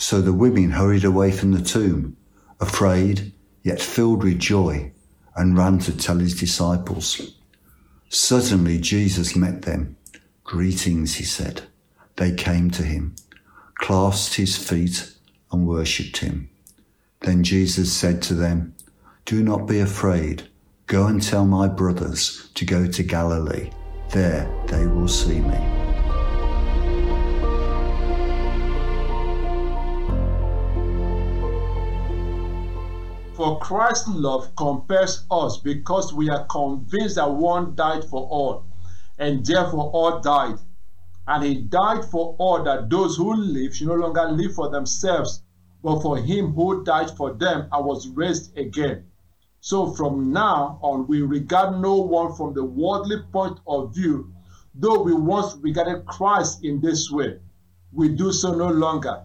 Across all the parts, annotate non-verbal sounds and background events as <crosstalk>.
So the women hurried away from the tomb, afraid, yet filled with joy, and ran to tell his disciples. Suddenly Jesus met them. Greetings, he said. They came to him, clasped his feet, and worshipped him. Then Jesus said to them, Do not be afraid. Go and tell my brothers to go to Galilee. There they will see me. For Christ's love compels us because we are convinced that one died for all, and therefore all died. And he died for all that those who live should no longer live for themselves, but for him who died for them and was raised again. So from now on, we regard no one from the worldly point of view, though we once regarded Christ in this way. We do so no longer.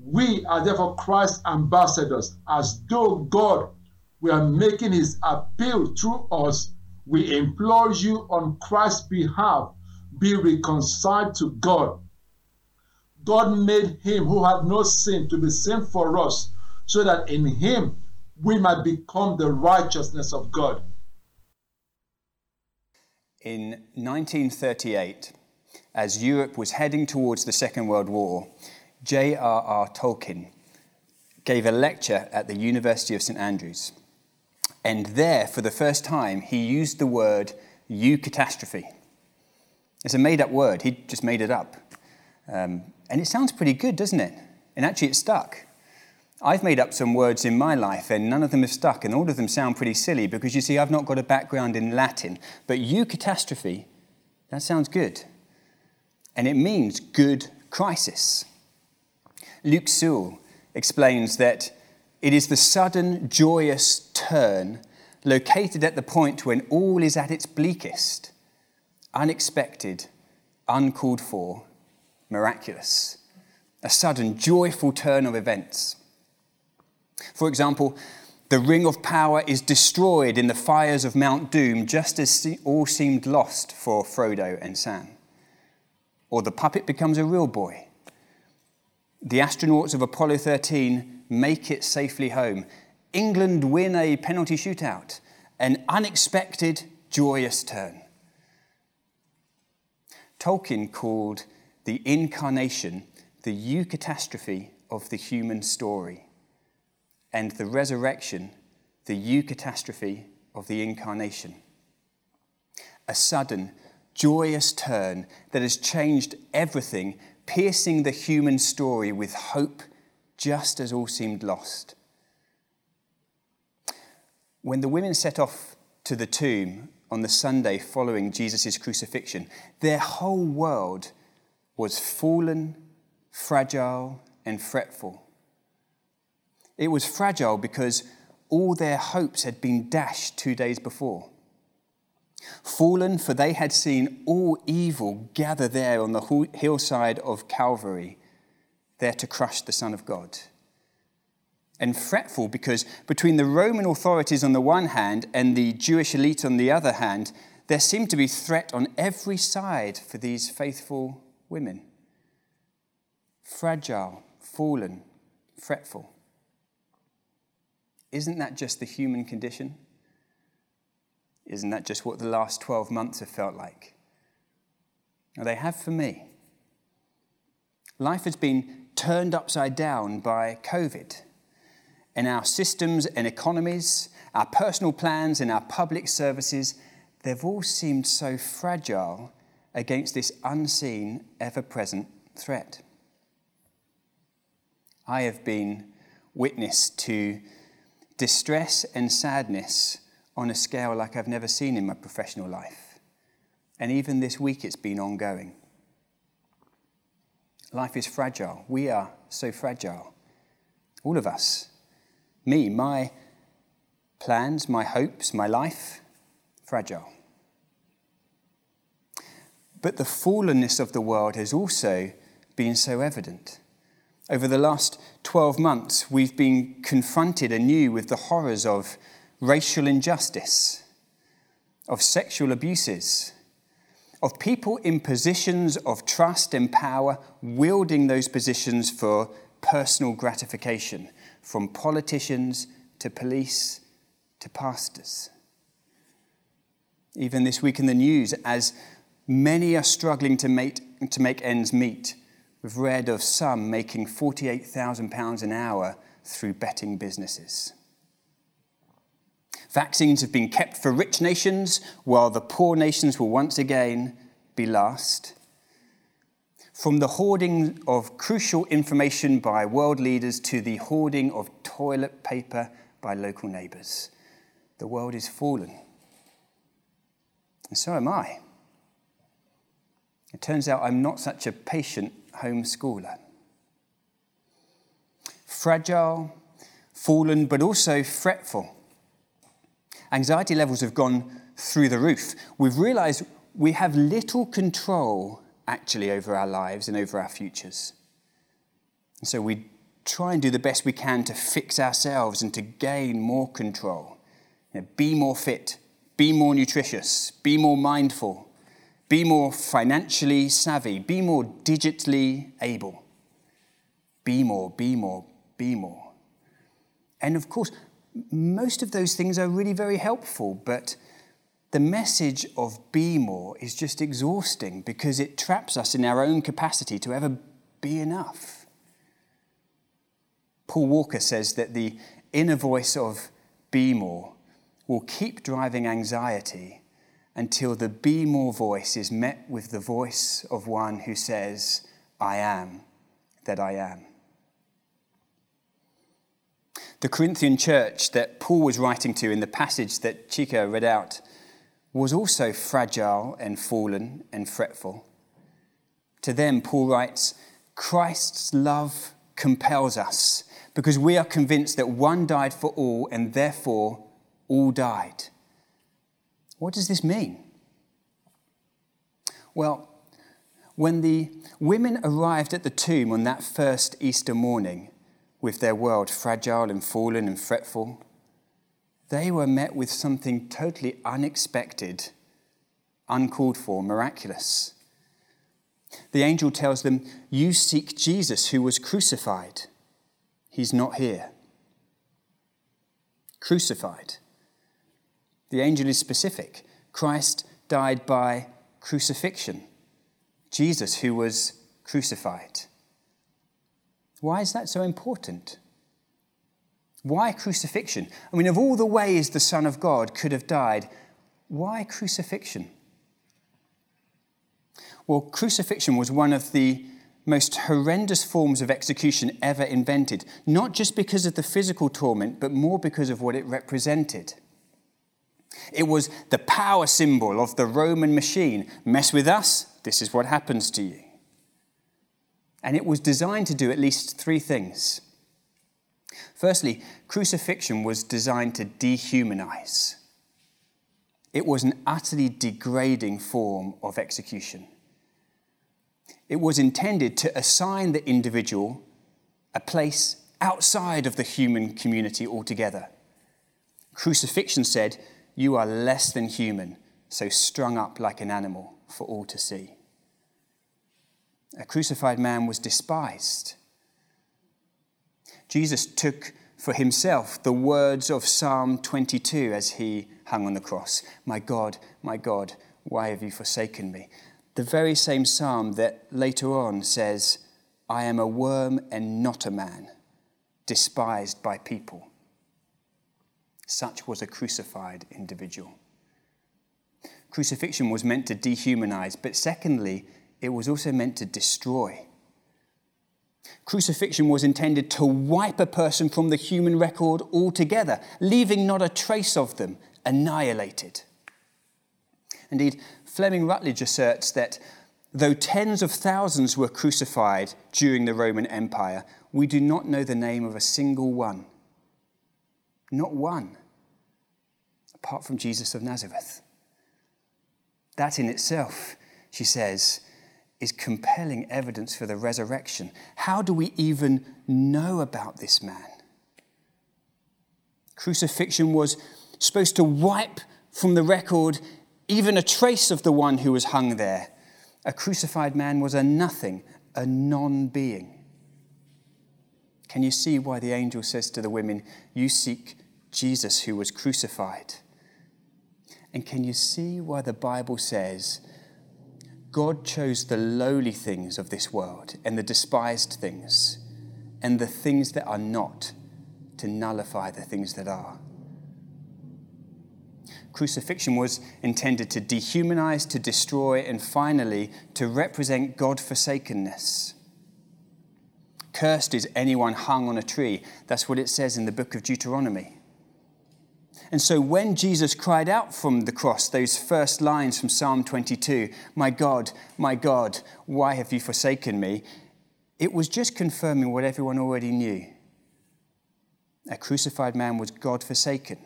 We are therefore Christ's ambassadors, as though God were making his appeal through us. We implore you on Christ's behalf, be reconciled to God. God made him who had no sin to be sin for us, so that in him we might become the righteousness of God. In 1938, as Europe was heading towards the Second World War, J.R.R. Tolkien gave a lecture at the University of St Andrews. And there, for the first time, he used the word eucatastrophe. It's a made up word, he just made it up. Um, and it sounds pretty good, doesn't it? And actually, it stuck. I've made up some words in my life, and none of them have stuck, and all of them sound pretty silly because you see, I've not got a background in Latin. But eucatastrophe, that sounds good. And it means good crisis. Luke Sewell explains that it is the sudden, joyous turn located at the point when all is at its bleakest, unexpected, uncalled for, miraculous. A sudden, joyful turn of events. For example, the ring of power is destroyed in the fires of Mount Doom just as all seemed lost for Frodo and Sam. Or the puppet becomes a real boy the astronauts of Apollo 13 make it safely home. England win a penalty shootout. An unexpected, joyous turn. Tolkien called the incarnation the eucatastrophe of the human story, and the resurrection the eucatastrophe of the incarnation. A sudden, joyous turn that has changed everything piercing the human story with hope just as all seemed lost. When the women set off to the tomb on the Sunday following Jesus' crucifixion, their whole world was fallen, fragile, and fretful. It was fragile because all their hopes had been dashed two days before. Fallen, for they had seen all evil gather there on the hillside of Calvary, there to crush the Son of God. and fretful because between the Roman authorities on the one hand and the Jewish elite on the other hand, there seemed to be threat on every side for these faithful women. Fragile, fallen, fretful. Isn't that just the human condition? Isn't that just what the last 12 months have felt like? Now, they have for me. Life has been turned upside down by COVID. And our systems and economies, our personal plans and our public services, they've all seemed so fragile against this unseen, ever present threat. I have been witness to distress and sadness on a scale like I've never seen in my professional life. And even this week, it's been ongoing. Life is fragile. We are so fragile. All of us. Me, my plans, my hopes, my life, fragile. But the fallenness of the world has also been so evident. Over the last 12 months, we've been confronted anew with the horrors of racial injustice, of sexual abuses, of people in positions of trust and power wielding those positions for personal gratification, from politicians to police to pastors. Even this week in the news, as many are struggling to make, to make ends meet, we've read of some making £48,000 an hour through betting businesses. Vaccines have been kept for rich nations, while the poor nations will once again be last. From the hoarding of crucial information by world leaders to the hoarding of toilet paper by local neighbours, the world is fallen. And so am I. It turns out I'm not such a patient homeschooler. Fragile, fallen, but also fretful anxiety levels have gone through the roof. We've realized we have little control actually over our lives and over our futures. And so we try and do the best we can to fix ourselves and to gain more control. You know, be more fit, be more nutritious, be more mindful, be more financially savvy, be more digitally able. Be more, be more, be more. And of course, most of those things are really very helpful, but the message of be more is just exhausting because it traps us in our own capacity to ever be enough. Paul Walker says that the inner voice of be more will keep driving anxiety until the be more voice is met with the voice of one who says, I am that I am. The Corinthian church that Paul was writing to in the passage that Chica read out was also fragile and fallen and fretful. To them, Paul writes, Christ's love compels us because we are convinced that one died for all and therefore all died. What does this mean? Well, when the women arrived at the tomb on that first Easter morning, with their world fragile and fallen and fretful, they were met with something totally unexpected, uncalled for, miraculous. The angel tells them, You seek Jesus who was crucified. He's not here. Crucified. The angel is specific. Christ died by crucifixion. Jesus who was crucified. Why is that so important? Why crucifixion? I mean, of all the ways the Son of God could have died, why crucifixion? Well, crucifixion was one of the most horrendous forms of execution ever invented, not just because of the physical torment, but more because of what it represented. It was the power symbol of the Roman machine. Mess with us, this is what happens to you and it was designed to do at least three things. Firstly, crucifixion was designed to dehumanize. It was an utterly degrading form of execution. It was intended to assign the individual a place outside of the human community altogether. Crucifixion said, You are less than human, so strung up like an animal for all to see. A crucified man was despised. Jesus took for himself the words of Psalm 22 as he hung on the cross My God, my God, why have you forsaken me? The very same psalm that later on says, I am a worm and not a man, despised by people. Such was a crucified individual. Crucifixion was meant to dehumanize, but secondly, it was also meant to destroy. Crucifixion was intended to wipe a person from the human record altogether, leaving not a trace of them, annihilated. Indeed, Fleming Rutledge asserts that though tens of thousands were crucified during the Roman Empire, we do not know the name of a single one. Not one, apart from Jesus of Nazareth. That in itself, she says, is compelling evidence for the resurrection. How do we even know about this man? Crucifixion was supposed to wipe from the record even a trace of the one who was hung there. A crucified man was a nothing, a non being. Can you see why the angel says to the women, You seek Jesus who was crucified? And can you see why the Bible says, God chose the lowly things of this world and the despised things and the things that are not to nullify the things that are. Crucifixion was intended to dehumanize, to destroy, and finally to represent God forsakenness. Cursed is anyone hung on a tree. That's what it says in the book of Deuteronomy. And so when Jesus cried out from the cross, those first lines from Psalm 22, My God, my God, why have you forsaken me? It was just confirming what everyone already knew. A crucified man was God forsaken,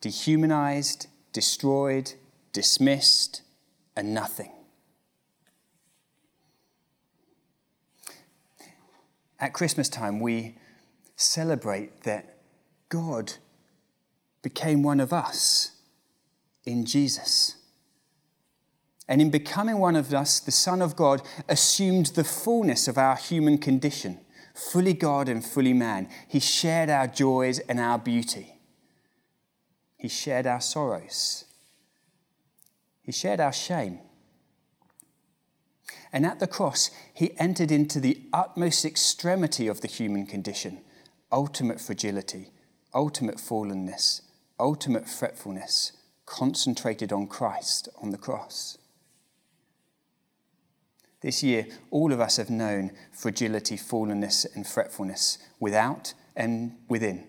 dehumanized, destroyed, dismissed, and nothing. At Christmas time, we celebrate that God became one of us in Jesus. And in becoming one of us, the Son of God assumed the fullness of our human condition, fully God and fully man. He shared our joys and our beauty. He shared our sorrows. He shared our shame. And at the cross, he entered into the utmost extremity of the human condition ultimate fragility, ultimate fallenness, ultimate fretfulness concentrated on Christ on the cross. This year, all of us have known fragility, fallenness, and fretfulness without and within,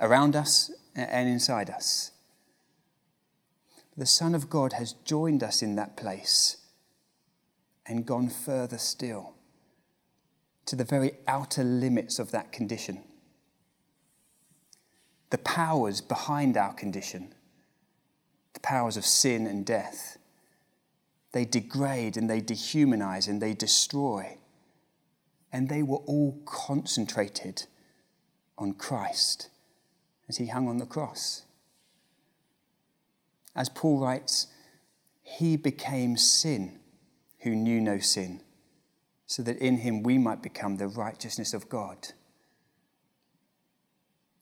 around us and inside us. The Son of God has joined us in that place and gone further still to the very outer limits of that condition the powers behind our condition, the powers of sin and death. They degrade and they dehumanize and they destroy. And they were all concentrated on Christ as he hung on the cross. As Paul writes, he became sin who knew no sin, so that in him we might become the righteousness of God.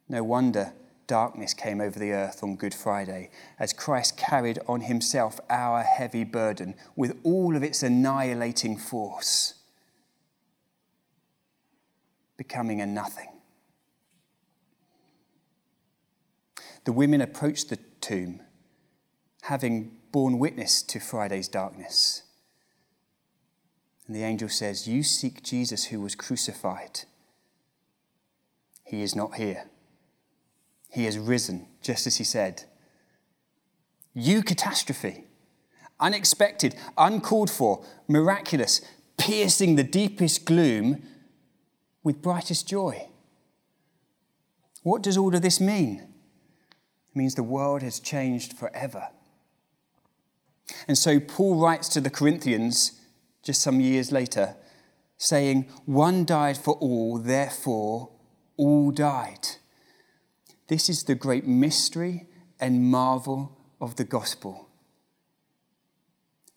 No wonder darkness came over the earth on Good Friday as Christ carried on himself our heavy burden with all of its annihilating force, becoming a nothing. The women approached the tomb, having borne witness to Friday's darkness. And the angel says, You seek Jesus who was crucified. He is not here. He has risen, just as he said. Eucatastrophe, unexpected, uncalled for, miraculous, piercing the deepest gloom with brightest joy. What does all of this mean? It means the world has changed forever. And so Paul writes to the Corinthians just some years later saying, One died for all, therefore all died. This is the great mystery and marvel of the gospel.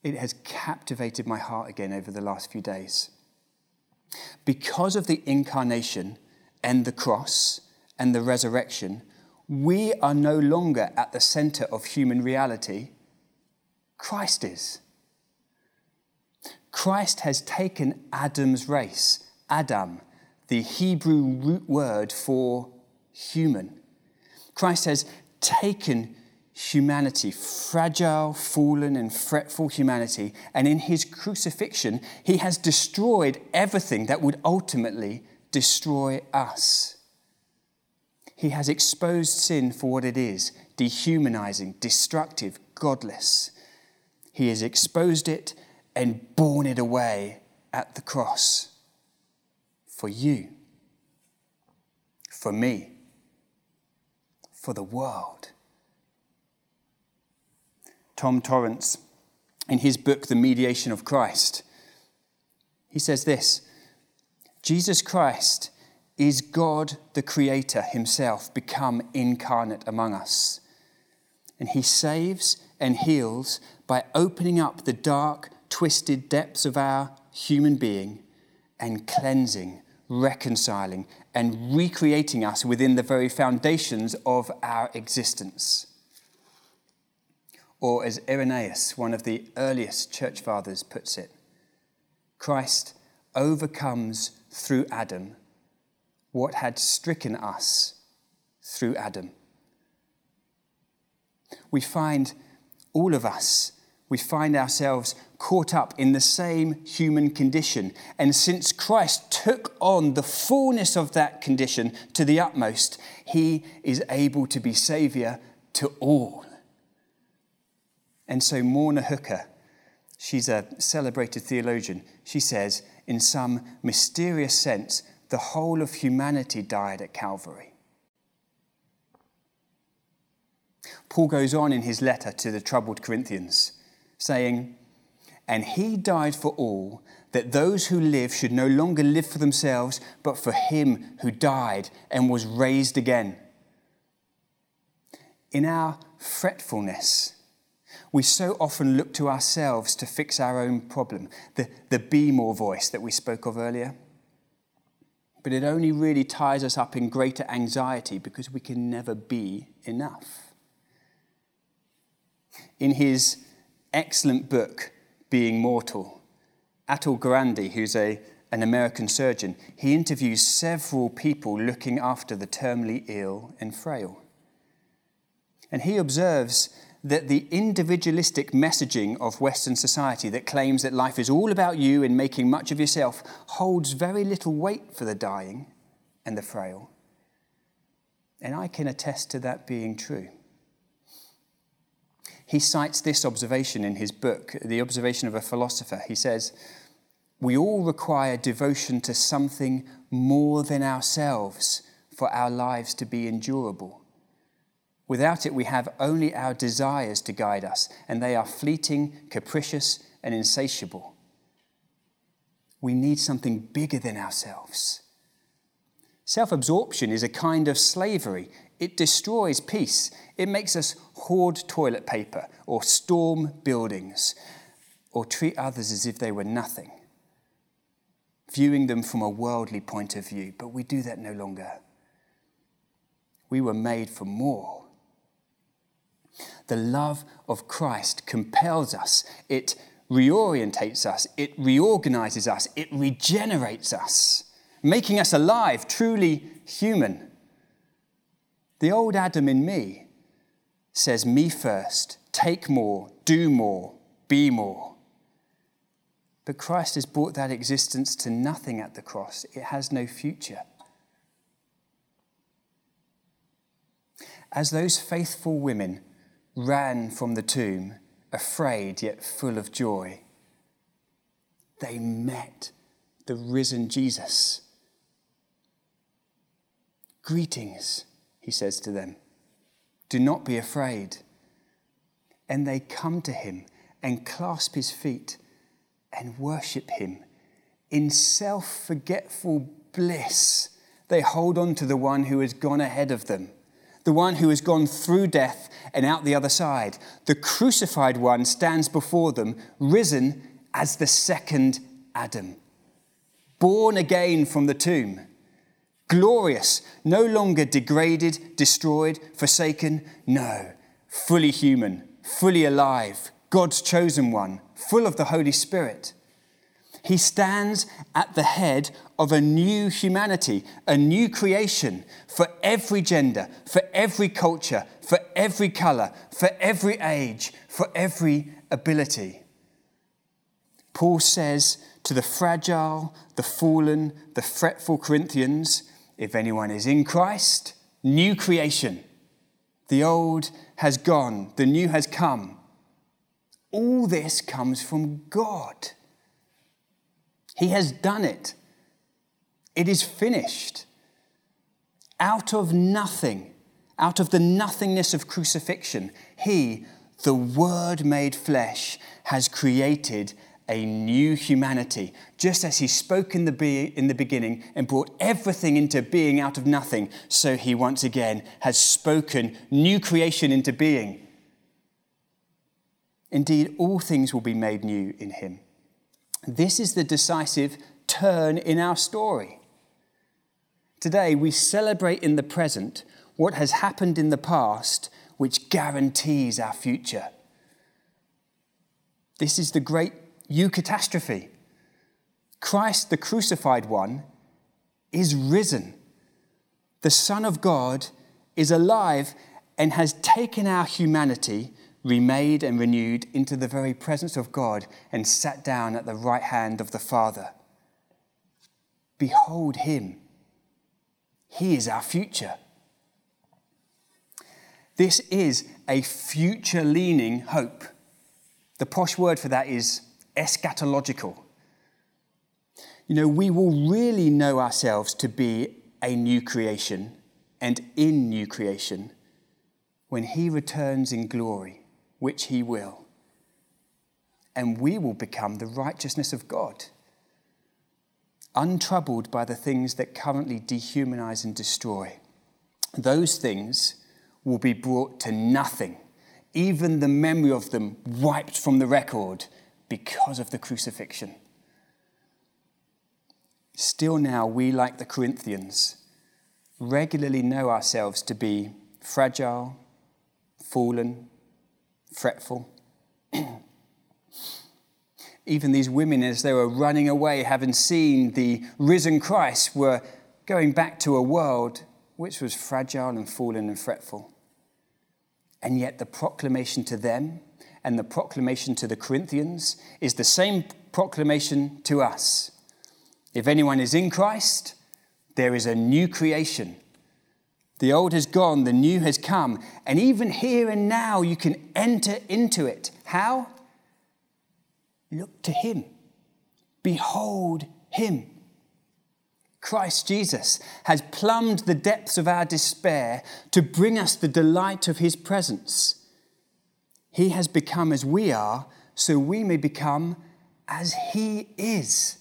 It has captivated my heart again over the last few days. Because of the incarnation and the cross and the resurrection, we are no longer at the center of human reality. Christ is. Christ has taken Adam's race, Adam, the Hebrew root word for human. Christ has taken humanity, fragile, fallen, and fretful humanity, and in his crucifixion, he has destroyed everything that would ultimately destroy us. He has exposed sin for what it is dehumanizing, destructive, godless. He has exposed it and borne it away at the cross for you, for me, for the world. Tom Torrance, in his book, The Mediation of Christ, he says this Jesus Christ is God the Creator Himself become incarnate among us. And He saves and heals by opening up the dark, twisted depths of our human being and cleansing, reconciling, and recreating us within the very foundations of our existence. Or, as Irenaeus, one of the earliest church fathers, puts it, Christ overcomes through Adam what had stricken us through Adam. We find all of us, we find ourselves caught up in the same human condition. And since Christ took on the fullness of that condition to the utmost, he is able to be Saviour to all. And so Morna Hooker, she's a celebrated theologian, she says, in some mysterious sense, the whole of humanity died at Calvary. Paul goes on in his letter to the troubled Corinthians, saying, And he died for all, that those who live should no longer live for themselves, but for him who died and was raised again. In our fretfulness, we so often look to ourselves to fix our own problem, the, the be more voice that we spoke of earlier. But it only really ties us up in greater anxiety because we can never be enough. In his excellent book, Being Mortal, Atul Gawande, who's a, an American surgeon, he interviews several people looking after the terminally ill and frail. And he observes that the individualistic messaging of Western society that claims that life is all about you and making much of yourself holds very little weight for the dying and the frail. And I can attest to that being true. He cites this observation in his book, The Observation of a Philosopher. He says, We all require devotion to something more than ourselves for our lives to be endurable. Without it, we have only our desires to guide us, and they are fleeting, capricious, and insatiable. We need something bigger than ourselves. Self absorption is a kind of slavery. It destroys peace. It makes us hoard toilet paper or storm buildings or treat others as if they were nothing, viewing them from a worldly point of view. But we do that no longer. We were made for more. The love of Christ compels us, it reorientates us, it reorganizes us, it regenerates us, making us alive, truly human. The old Adam in me says, Me first, take more, do more, be more. But Christ has brought that existence to nothing at the cross. It has no future. As those faithful women ran from the tomb, afraid yet full of joy. They met the risen Jesus. Greetings, he says to them. Do not be afraid. And they come to him and clasp his feet and worship him In self forgetful bliss, they hold on to the one who has gone ahead of them, the one who has gone through death and out the other side. The crucified one stands before them, risen as the second Adam, born again from the tomb glorious, no longer degraded, destroyed, forsaken. No, fully human, fully alive, God's chosen one, full of the Holy Spirit. He stands at the head of a new humanity, a new creation for every gender, for every culture, for every color, for every age, for every ability. Paul says to the fragile, the fallen, the fretful Corinthians, if anyone is in Christ, new creation. The old has gone, the new has come. All this comes from God. He has done it. It is finished. Out of nothing, out of the nothingness of crucifixion, He, the Word made flesh, has created a new humanity, just as he spoke in the, be- in the beginning and brought everything into being out of nothing, so he once again has spoken new creation into being. Indeed, all things will be made new in him. This is the decisive turn in our story. Today, we celebrate in the present what has happened in the past, which guarantees our future. This is the great eucatastrophe. Christ, the crucified one, is risen. The Son of God is alive and has taken our humanity, remade and renewed, into the very presence of God and sat down at the right hand of the Father. Behold him. He is our future. This is a future leaning hope. The posh word for that is eschatological. You know, we will really know ourselves to be a new creation and in new creation when He returns in glory, which He will. And we will become the righteousness of God, untroubled by the things that currently dehumanize and destroy. Those things will be brought to nothing, even the memory of them wiped from the record because of the crucifixion. Still now, we, like the Corinthians, regularly know ourselves to be fragile, fallen, fretful. <clears throat> Even these women, as they were running away, having seen the risen Christ, were going back to a world which was fragile and fallen and fretful. And yet, the proclamation to them and the proclamation to the Corinthians is the same proclamation to us. If anyone is in Christ, there is a new creation. The old has gone, the new has come, and even here and now you can enter into it. How? Look to Him. Behold Him. Christ Jesus has plumbed the depths of our despair to bring us the delight of His presence. He has become as we are, so we may become as He is.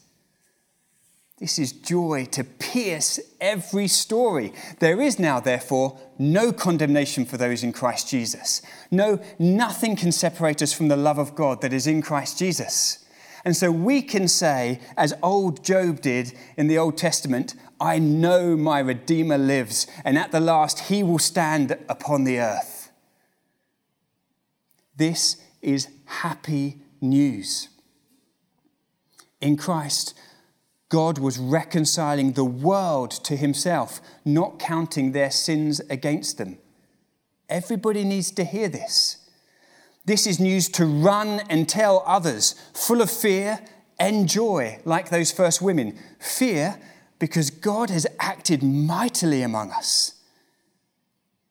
This is joy to pierce every story. There is now, therefore, no condemnation for those in Christ Jesus. No, nothing can separate us from the love of God that is in Christ Jesus. And so we can say, as old Job did in the Old Testament, I know my Redeemer lives, and at the last he will stand upon the earth. This is happy news. In Christ, God was reconciling the world to himself, not counting their sins against them. Everybody needs to hear this. This is news to run and tell others, full of fear and joy, like those first women. Fear because God has acted mightily among us,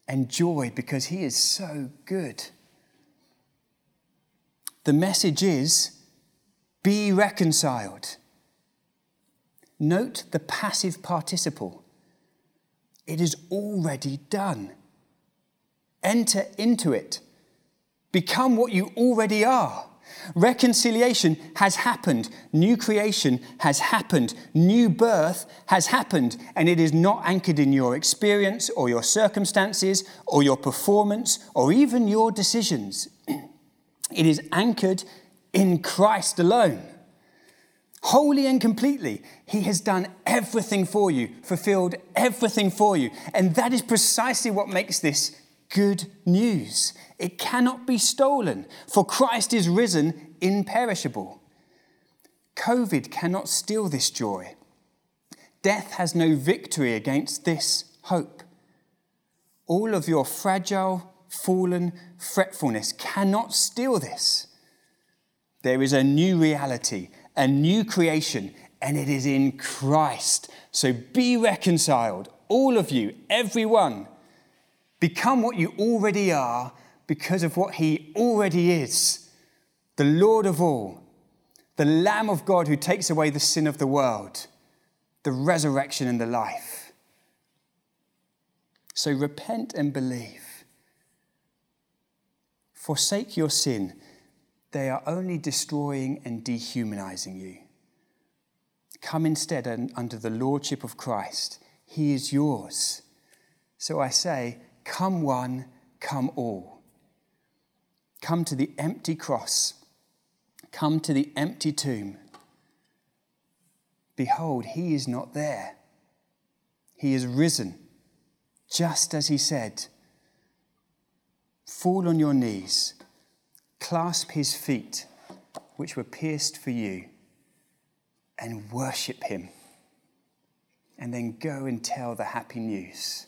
and joy because he is so good. The message is be reconciled. Note the passive participle. It is already done. Enter into it. Become what you already are. Reconciliation has happened. New creation has happened. New birth has happened. And it is not anchored in your experience or your circumstances or your performance or even your decisions. <clears throat> It is anchored in Christ alone. Wholly and completely, He has done everything for you, fulfilled everything for you. And that is precisely what makes this good news. It cannot be stolen, for Christ is risen imperishable. COVID cannot steal this joy. Death has no victory against this hope. All of your fragile, fallen fretfulness cannot steal this. There is a new reality, a new creation, and it is in Christ. So be reconciled, all of you, everyone. Become what you already are because of what He already is the Lord of all, the Lamb of God who takes away the sin of the world, the resurrection and the life. So repent and believe. Forsake your sin. They are only destroying and dehumanizing you. Come instead under the lordship of Christ. He is yours. So I say, come one, come all. Come to the empty cross. Come to the empty tomb. Behold, he is not there. He is risen, just as he said. Fall on your knees clasp his feet, which were pierced for you, and worship him. And then go and tell the happy news.